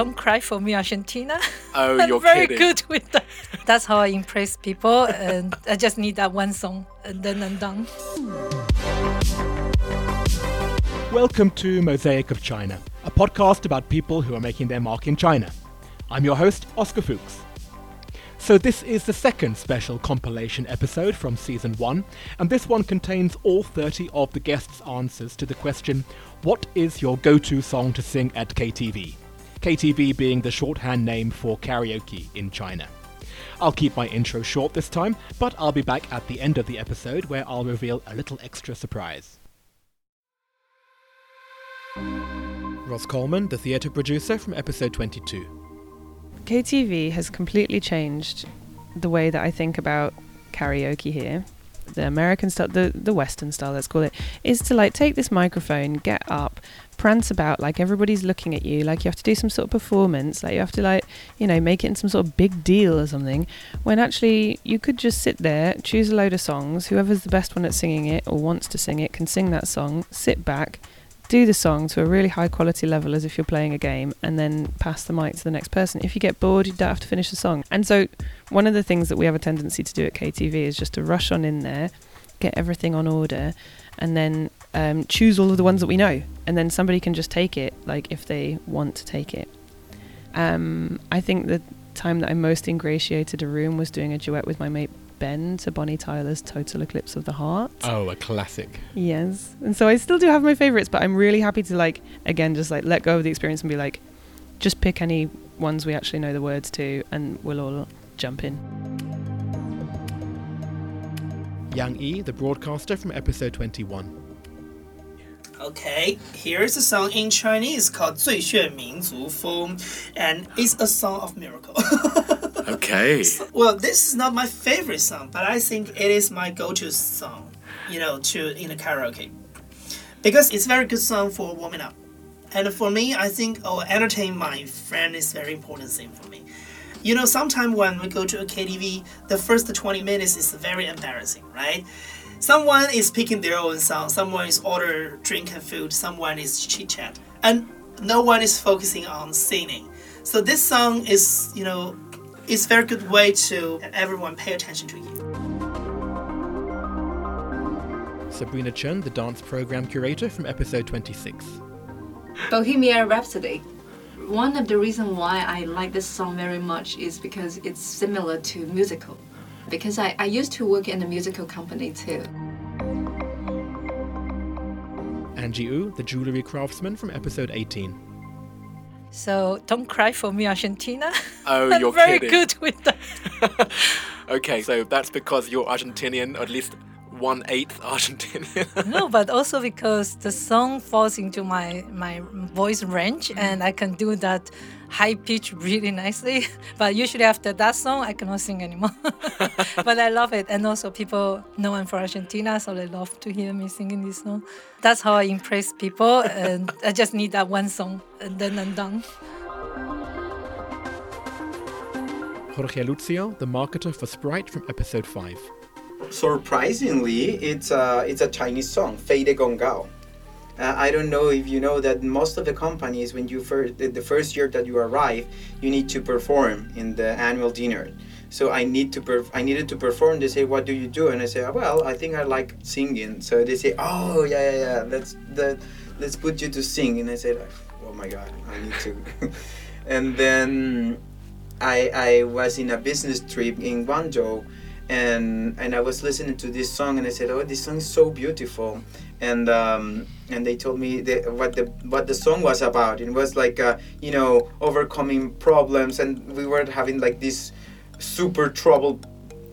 don't cry for me, Argentina. Oh, I'm you're very kidding. good with that. That's how I impress people, and I just need that one song, and then I'm done. Welcome to Mosaic of China, a podcast about people who are making their mark in China. I'm your host, Oscar Fuchs. So, this is the second special compilation episode from season 1, and this one contains all 30 of the guests' answers to the question What is your go to song to sing at KTV? KTV being the shorthand name for karaoke in China. I'll keep my intro short this time, but I'll be back at the end of the episode where I'll reveal a little extra surprise. Ross Coleman, the theatre producer from episode 22. KTV has completely changed the way that I think about karaoke here. The American style, the, the Western style, let's call it, is to like take this microphone, get up, prance about like everybody's looking at you, like you have to do some sort of performance, like you have to like, you know, make it in some sort of big deal or something. When actually you could just sit there, choose a load of songs, whoever's the best one at singing it or wants to sing it can sing that song, sit back, do the song to a really high quality level as if you're playing a game and then pass the mic to the next person. If you get bored, you don't have to finish the song. And so, one of the things that we have a tendency to do at KTV is just to rush on in there, get everything on order, and then um, choose all of the ones that we know. And then somebody can just take it, like if they want to take it. Um, I think the time that I most ingratiated a room was doing a duet with my mate Ben to Bonnie Tyler's Total Eclipse of the Heart. Oh, a classic. Yes. And so I still do have my favorites, but I'm really happy to like again just like let go of the experience and be like just pick any ones we actually know the words to and we'll all jump in. Yang Yi, the broadcaster from episode 21. Okay, here's a song in Chinese called 最炫民族风, and it's a song of miracle. Okay. well, this is not my favorite song, but I think it is my go-to song, you know, to in a karaoke. Because it's a very good song for warming up. And for me, I think oh, entertain my friend is very important thing for me. You know, sometimes when we go to a KTV, the first 20 minutes is very embarrassing, right? Someone is picking their own song, someone is order drink and food, someone is chit chat, and no one is focusing on singing. So this song is, you know, it's very good way to everyone pay attention to you. Sabrina Chen, the dance program curator from episode 26. Bohemian Rhapsody. One of the reasons why I like this song very much is because it's similar to musical. Because I, I used to work in a musical company too. Angie Wu, the jewellery craftsman from episode 18. So don't cry for me, Argentina. Oh, I'm you're very kidding. good with that. okay, so that's because you're Argentinian, or at least one eighth Argentinian. no, but also because the song falls into my my voice range, mm-hmm. and I can do that high pitch really nicely. But usually after that song, I cannot sing anymore. but I love it, and also people know I'm from Argentina, so they love to hear me singing this song. That's how I impress people, and I just need that one song, and then I'm done. Jorge Lucio, the marketer for Sprite from episode 5. Surprisingly, it's a, it's a Chinese song, Fei de Gong Gao. Uh, I don't know if you know that most of the companies, when you first the, the first year that you arrive, you need to perform in the annual dinner. So I need to perf- I needed to perform. They say, "What do you do?" And I say, "Well, I think I like singing." So they say, "Oh yeah yeah yeah, let's the, let's put you to sing." And I said, "Oh my God, I need to." and then I I was in a business trip in Guangzhou and and I was listening to this song and I said, "Oh, this song is so beautiful," and um, and they told me the, what the what the song was about. It was like uh, you know overcoming problems, and we were having like this super troubled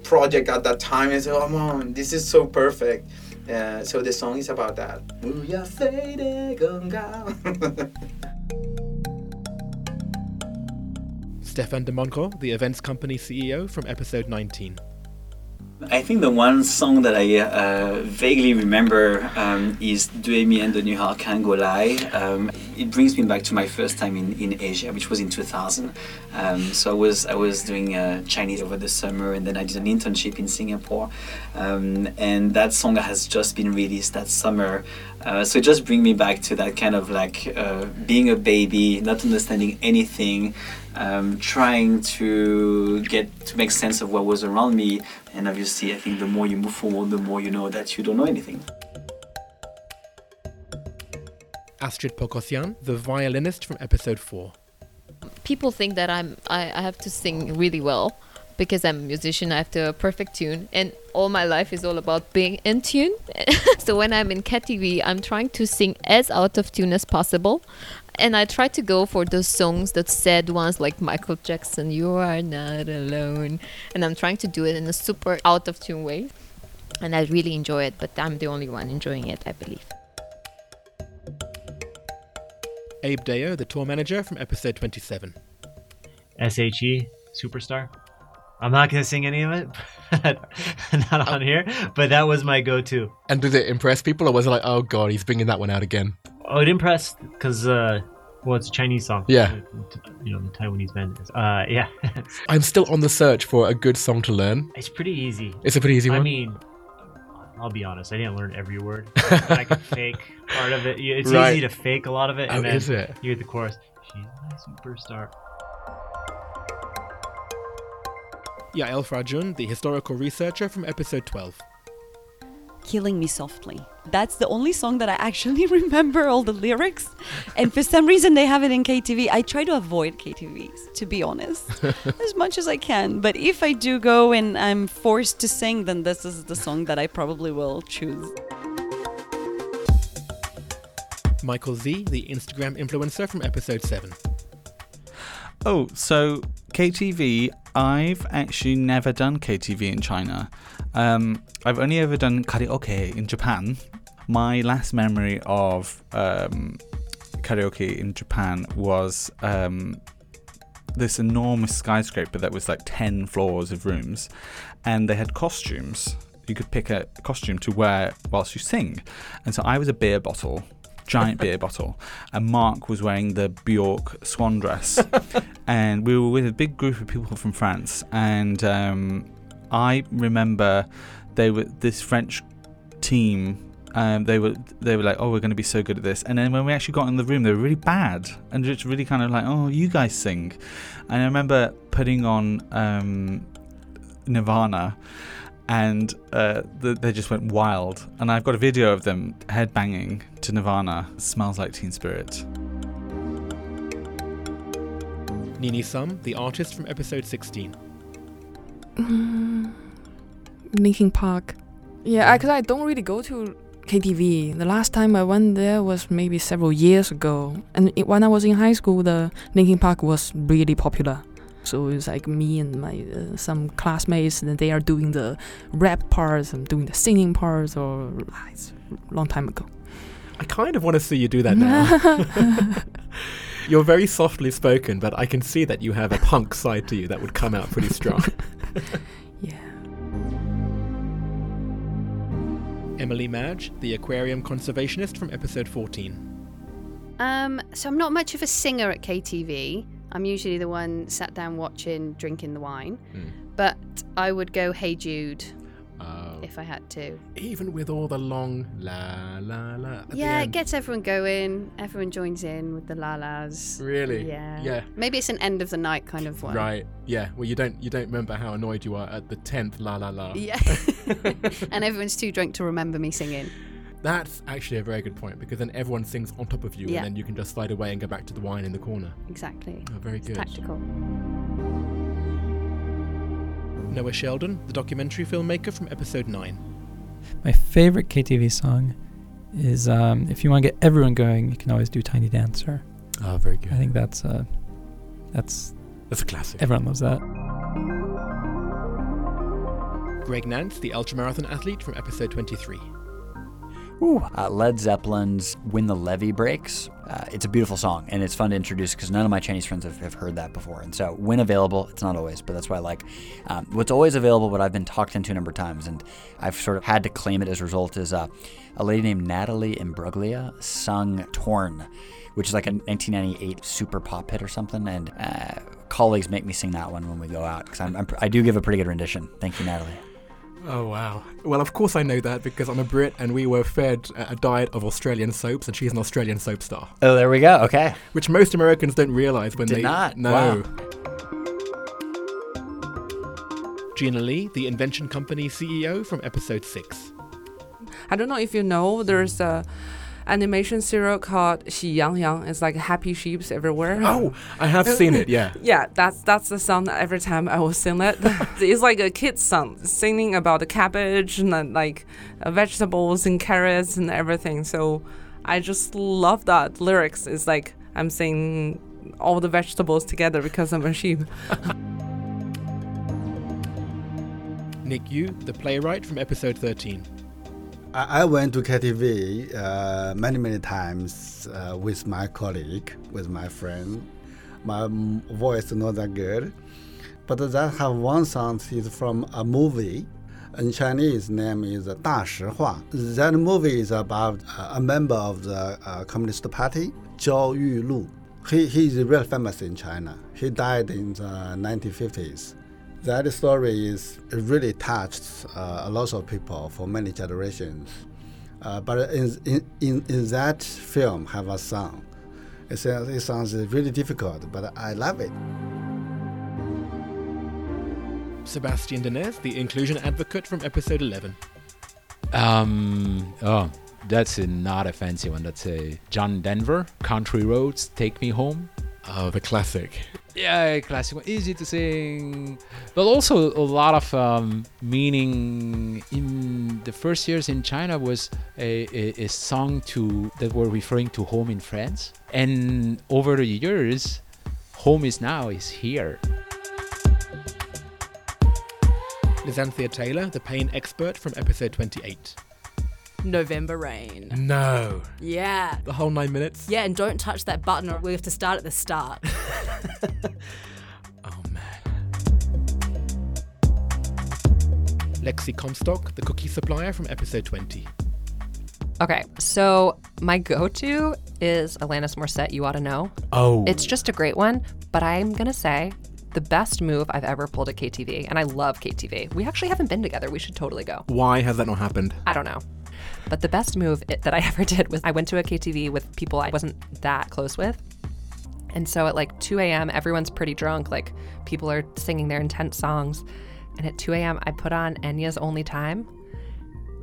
project at that time. And I said, "Oh, mom, this is so perfect." Uh, so the song is about that. Stefan de Monco, the events company CEO from episode 19. I think the one song that I uh, vaguely remember um, is Deux Mien de New Kangolai. Um, it brings me back to my first time in, in Asia, which was in 2000. Um, so I was I was doing uh, Chinese over the summer, and then I did an internship in Singapore. Um, and that song has just been released that summer. Uh, so it just brings me back to that kind of like uh, being a baby, not understanding anything, um, trying to get to make sense of what was around me. And obviously, I think the more you move forward, the more you know that you don't know anything. Astrid Pokosian, the violinist from episode 4. People think that I'm I, I have to sing really well because I'm a musician, I have to perfect tune, and all my life is all about being in tune. so when I'm in KTV, I'm trying to sing as out of tune as possible, and I try to go for those songs that sad ones like Michael Jackson, "You Are Not Alone," and I'm trying to do it in a super out of tune way, and I really enjoy it. But I'm the only one enjoying it, I believe. Abe Deo, the tour manager from episode 27. SHE, Superstar. I'm not going to sing any of it, not on here, but that was my go to. And did it impress people, or was it like, oh god, he's bringing that one out again? Oh, it impressed because, uh, well, it's a Chinese song. Yeah. You know, the Taiwanese band is. Uh, yeah. I'm still on the search for a good song to learn. It's pretty easy. It's a pretty easy one. I mean, I'll be honest, I didn't learn every word. I can fake part of it. It's right. easy to fake a lot of it. And oh, then is it? You hear the chorus. She's my superstar. Yael Frajun, the historical researcher from episode 12. Killing Me Softly. That's the only song that I actually remember all the lyrics. And for some reason, they have it in KTV. I try to avoid KTVs, to be honest, as much as I can. But if I do go and I'm forced to sing, then this is the song that I probably will choose. Michael Z, the Instagram influencer from episode 7. Oh, so KTV, I've actually never done KTV in China. Um, I've only ever done karaoke in Japan. My last memory of um, karaoke in Japan was um, this enormous skyscraper that was like 10 floors of rooms, and they had costumes. You could pick a costume to wear whilst you sing. And so I was a beer bottle giant beer bottle, and Mark was wearing the Bjork swan dress, and we were with a big group of people from France, and um, I remember they were this French team. Um, they were they were like, oh, we're going to be so good at this. And then when we actually got in the room, they were really bad and just really kind of like, oh, you guys sing. And I remember putting on um, Nirvana and uh, they just went wild. And I've got a video of them headbanging to Nirvana. Smells like Teen Spirit. Nini Sum, the artist from episode 16. Mm, Linkin Park. Yeah, because I, I don't really go to KTV. The last time I went there was maybe several years ago. And it, when I was in high school, the Linkin Park was really popular. So it's like me and my uh, some classmates, and they are doing the rap parts and doing the singing parts. Or ah, it's a long time ago. I kind of want to see you do that now. You're very softly spoken, but I can see that you have a punk side to you that would come out pretty strong. yeah. Emily Madge, the aquarium conservationist from episode 14. Um, so I'm not much of a singer at KTV. I'm usually the one sat down watching, drinking the wine. Mm. But I would go Hey Jude uh, if I had to. Even with all the long la la la. Yeah, it gets everyone going. Everyone joins in with the la las. Really? Yeah. Yeah. Maybe it's an end of the night kind of one. Right. Yeah. Well, you don't you don't remember how annoyed you are at the tenth la la la. Yeah. and everyone's too drunk to remember me singing. That's actually a very good point because then everyone sings on top of you yeah. and then you can just slide away and go back to the wine in the corner. Exactly. Oh, very it's good. Tactical. Noah Sheldon, the documentary filmmaker from episode 9. My favorite KTV song is um, if you want to get everyone going, you can always do Tiny Dancer. Oh, very good. I think that's uh, that's that's a classic. Everyone loves that. Greg Nance, the ultramarathon athlete from episode 23. Ooh, uh, Led Zeppelin's When the Levee Breaks. Uh, it's a beautiful song and it's fun to introduce because none of my Chinese friends have, have, heard that before. And so, when available, it's not always, but that's why I like. Um, what's always available, what I've been talked into a number of times, and I've sort of had to claim it as a result, is uh, a lady named Natalie Imbruglia sung Torn, which is like a 1998 super pop hit or something. And uh, colleagues make me sing that one when we go out because I do give a pretty good rendition. Thank you, Natalie. Oh wow! Well, of course I know that because I'm a Brit and we were fed a diet of Australian soaps, and she's an Australian soap star. Oh, there we go. Okay. Which most Americans don't realize when Did they not. No. Wow. Gina Lee, the Invention Company CEO from episode six. I don't know if you know, there's a animation serial called Xi Yang Yang. It's like happy sheeps everywhere. Oh, I have seen it. Yeah. yeah, that's that's the song that every time I will sing it. it's like a kid's song, singing about the cabbage and then, like uh, vegetables and carrots and everything. So I just love that lyrics. It's like I'm singing all the vegetables together because I'm a sheep. Nick Yu, the playwright from episode 13. I, went to KTV uh, many, many times uh, with my colleague, with my friend. My voice not that good. But that have one song is from a movie. In Chinese, name is Da Shi Hua. That movie is about a member of the uh, Communist Party, Jiao Yulu. He, he is real famous in China. He died in the 1950s. That story is it really touched uh, a lot of people for many generations. Uh, but in, in, in, in that film, have a song. It, sounds- it sounds really difficult, but I love it. Sebastian Denez, the inclusion advocate from episode 11. Um. Oh, that's a, not a fancy one. That's a John Denver. Country Roads, Take Me Home. Oh, the classic. Yeah, classic one. Easy to sing, but also a lot of um, meaning. In the first years in China was a, a, a song to that were referring to home in France, and over the years, home is now is here. Lizanthia Taylor, the pain expert from episode 28. November Rain. No. Yeah. The whole nine minutes? Yeah, and don't touch that button or we have to start at the start. Oh, man. Lexi Comstock, the cookie supplier from episode 20. Okay, so my go-to is Alanis Morissette. You ought to know. Oh. it's just a great one. But I'm gonna say the best move I've ever pulled at KTV, and I love KTV. We actually haven't been together. We should totally go. Why has that not happened? I don't know. But the best move that I ever did was I went to a KTV with people I wasn't that close with. And so at like 2 a.m., everyone's pretty drunk. Like people are singing their intense songs. And at 2 a.m., I put on Enya's Only Time.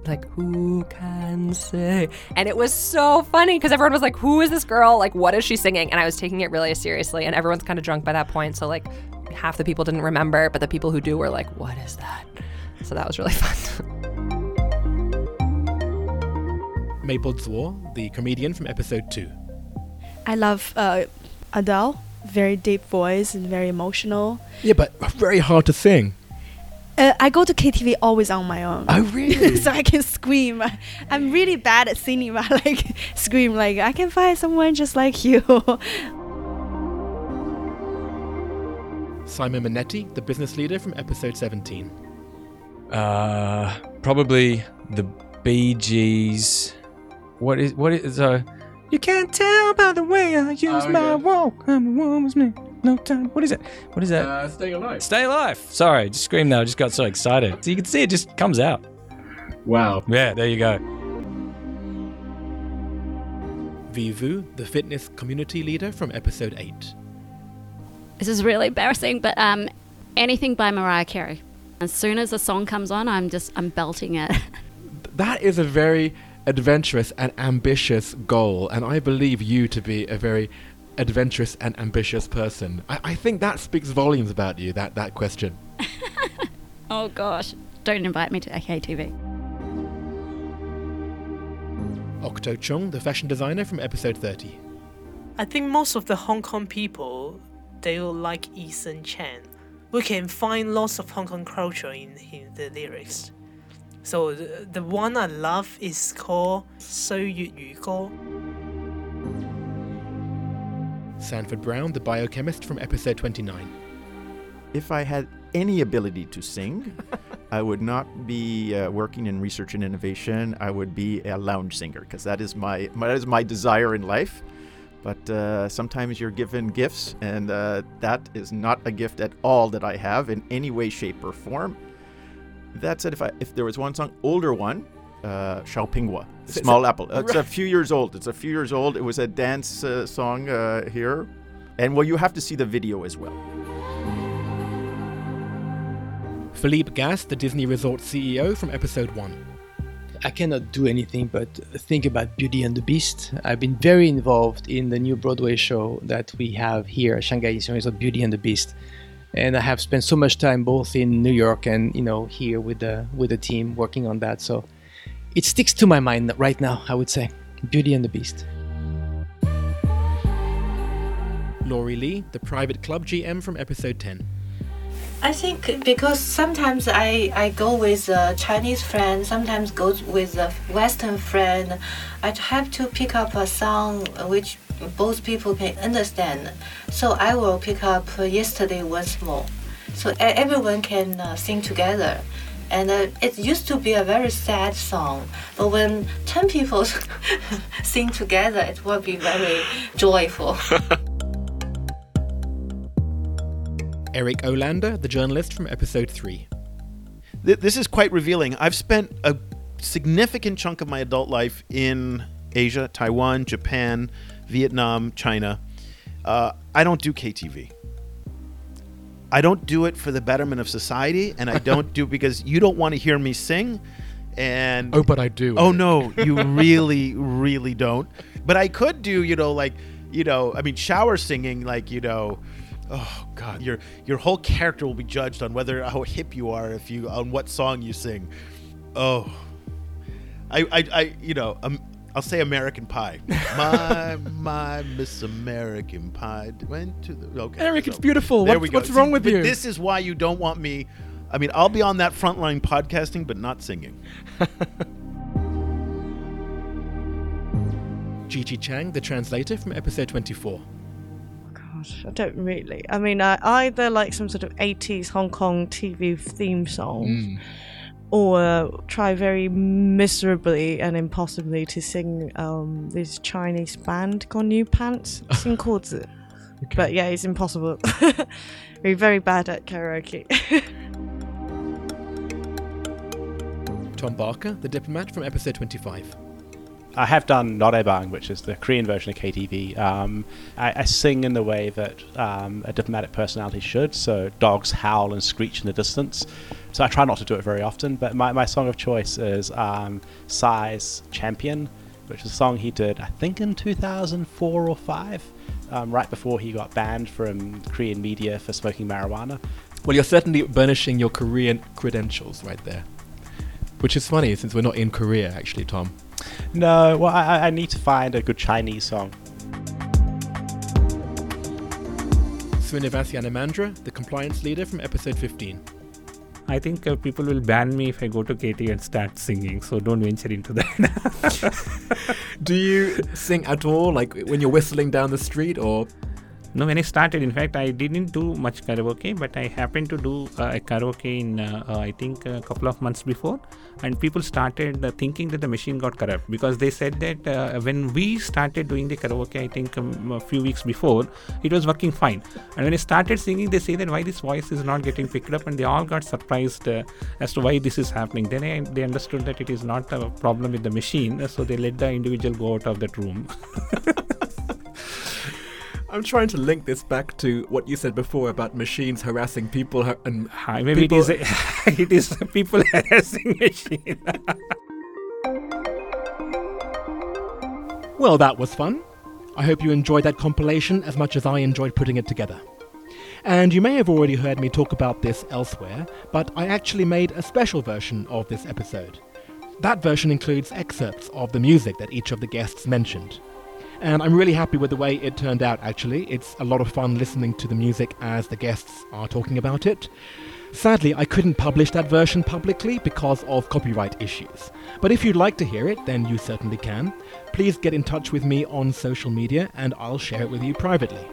Like, who can say? And it was so funny because everyone was like, who is this girl? Like, what is she singing? And I was taking it really seriously. And everyone's kind of drunk by that point. So, like, half the people didn't remember, but the people who do were like, what is that? So that was really fun. Maple Zwar, the comedian from episode 2. I love uh, Adele. Very deep voice and very emotional. Yeah, but very hard to sing. Uh, I go to KTV always on my own. Oh, really? so I can scream. I- I'm really bad at singing, but I like scream like I can find someone just like you. Simon Minetti, the business leader from episode 17. Uh, probably the Bee Gees. What is what is uh? You can't tell by the way I use Oh, my yeah. walk. I'm a woman's man. No time. What is it? What is that? Uh, Stay Alive. Stay alive. Sorry, just screamed now. I just got so excited. So you can see it just comes out. Wow. Yeah, there you go. Vivu, the fitness community leader from episode 8. This is really embarrassing, but um, anything by Mariah Carey. As soon as a song comes on, I'm just I'm belting it. That is a very adventurous and ambitious goal, and I believe you to be a very adventurous and ambitious person. I, I think that speaks volumes about you, that, that question. oh gosh, don't invite me to AKTV. Octo Chung, the fashion designer from episode 30. I think most of the Hong Kong people they will like Eason Chan. We can find lots of Hong Kong culture in, in the lyrics. So the, the one I love is called 岁月如歌. Sanford Brown, the biochemist from episode 29. If I had any ability to sing, I would not be uh, working in research and innovation. I would be a lounge singer because that is my, my that is my desire in life. But uh, sometimes you're given gifts, and uh, that is not a gift at all that I have in any way, shape, or form. That said, if I if there was one song, older one, uh, Xiao Pingwa, So- Small so- Apple. It's a few years old. It's a few years old. It was a dance uh, song uh, here, and well, you have to see the video as well. Philippe Gas, the Disney Resort CEO from episode 1. I cannot do anything but think about Beauty and the Beast. I've been very involved in the new Broadway show that we have here at Shanghai Disney Resort, Beauty and the Beast. And I have spent so much time both in New York and you know here with the with the team working on that. So it sticks to my mind right now. I would say Beauty and the Beast. Laurie Lee, the private club GM from episode 10. I think because sometimes I, I go with a Chinese friend, sometimes go with a Western friend, I have to pick up a song which both people can understand. So I will pick up Yesterday Once More. So e- everyone can uh, sing together. And uh, it used to be a very sad song, but when 10 people sing together, it will be very joyful. Eric Olander, the journalist from episode 3. Th- this is quite revealing. I've spent a significant chunk of my adult life in Asia, Taiwan, Japan, Vietnam, China. Uh, I don't do KTV. I don't do it for the betterment of society, and I don't do because you don't want to hear me sing. And Oh, but I do. Oh no, you really, really don't. But I could do, you know, like, you know, I mean, shower singing, like, you know, oh god, your your whole character will be judged on whether how hip you are if you on what song you sing. Oh, I, I, I you know, um, I'll say American Pie. My, my Miss American Pie went to the. Okay, Eric, it's beautiful. There What's- we go. what's wrong with but you? This is why you don't want me. I mean, I'll be on that front line podcasting, but not singing. Gigi Chang, the translator from episode 24. Gosh, I don't really. I mean, I either like some sort of 80s Hong Kong TV theme song, Mm. Or try very miserably and impossibly to sing um, this Chinese band called New Pants, Sing Zi. But yeah, it's impossible. We're very bad at karaoke. Tom Barker, the diplomat from episode 25. I have done Noraebang, which is the Korean version of KTV. Um, I, I sing in the way that um, a diplomatic personality should, so dogs howl and screech in the distance. So I try not to do it very often, but my, my song of choice is um, Psy's Champion, which is a song he did, I think, in 2004 or 5, um, right before he got banned from Korean media for smoking marijuana. Well, you're certainly burnishing your Korean credentials right there. Which is funny since we're not in Korea, actually, Tom. No, well, I, I- need to find a good Chinese song. Srinivas Yanamandra, the compliance leader from episode 15. I think uh, people will ban me if I go to KT and start singing, so don't venture into that. Do you sing at all, like when you're whistling down the street, or No, when I started, in fact, I didn't do much karaoke, but I happened to do uh, a karaoke in, uh, uh, I think, a couple of months before. And people started uh, thinking that the machine got corrupt because they said that uh, when we started doing the karaoke, I think um, a few weeks before, it was working fine. And when I started singing, they say that why this voice is not getting picked up, and they all got surprised uh, as to why this is happening. Then I, they understood that it is not a problem with the machine, so they let the individual go out of that room. I'm trying to link this back to what you said before about machines harassing people har- and maybe people- it is a, it is a people harassing machine. Well, that was fun. I hope you enjoyed that compilation as much as I enjoyed putting it together. And you may have already heard me talk about this elsewhere, but I actually made a special version of this episode. That version includes excerpts of the music that each of the guests mentioned. And I'm really happy with the way it turned out, actually. It's a lot of fun listening to the music as the guests are talking about it. Sadly, I couldn't publish that version publicly because of copyright issues. But if you'd like to hear it, then you certainly can. Please get in touch with me on social media and I'll share it with you privately.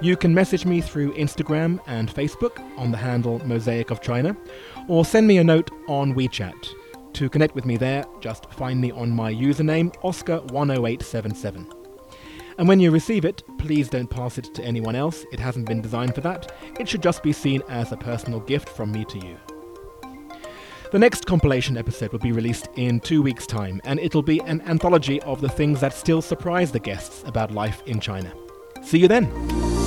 You can message me through Instagram and Facebook on the handle Mosaic of China, or send me a note on WeChat. To connect with me there, just find me on my username Oscar10877. And when you receive it, please don't pass it to anyone else. It hasn't been designed for that. It should just be seen as a personal gift from me to you. The next compilation episode will be released in two weeks' time, and it'll be an anthology of the things that still surprise the guests about life in China. See you then!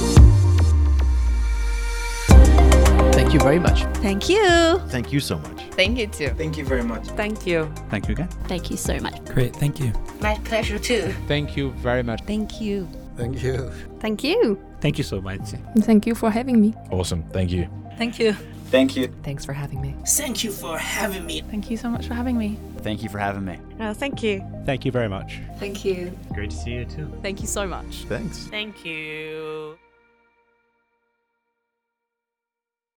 You very much. Thank you. Thank you so much. Thank you too. Thank you very much. Thank you. Thank you again. Thank you so much. Great, thank you. My pleasure too. Thank you very much. Thank you. Thank you. Thank you. Thank you so much. Thank you for having me. Awesome. Thank you. Thank you. Thank you. Thanks for having me. Thank you for having me. Thank you so much for having me. Thank you for having me. Oh, thank you. Thank you very much. Thank you. Great to see you too. Thank you so much. Thanks. Thank you.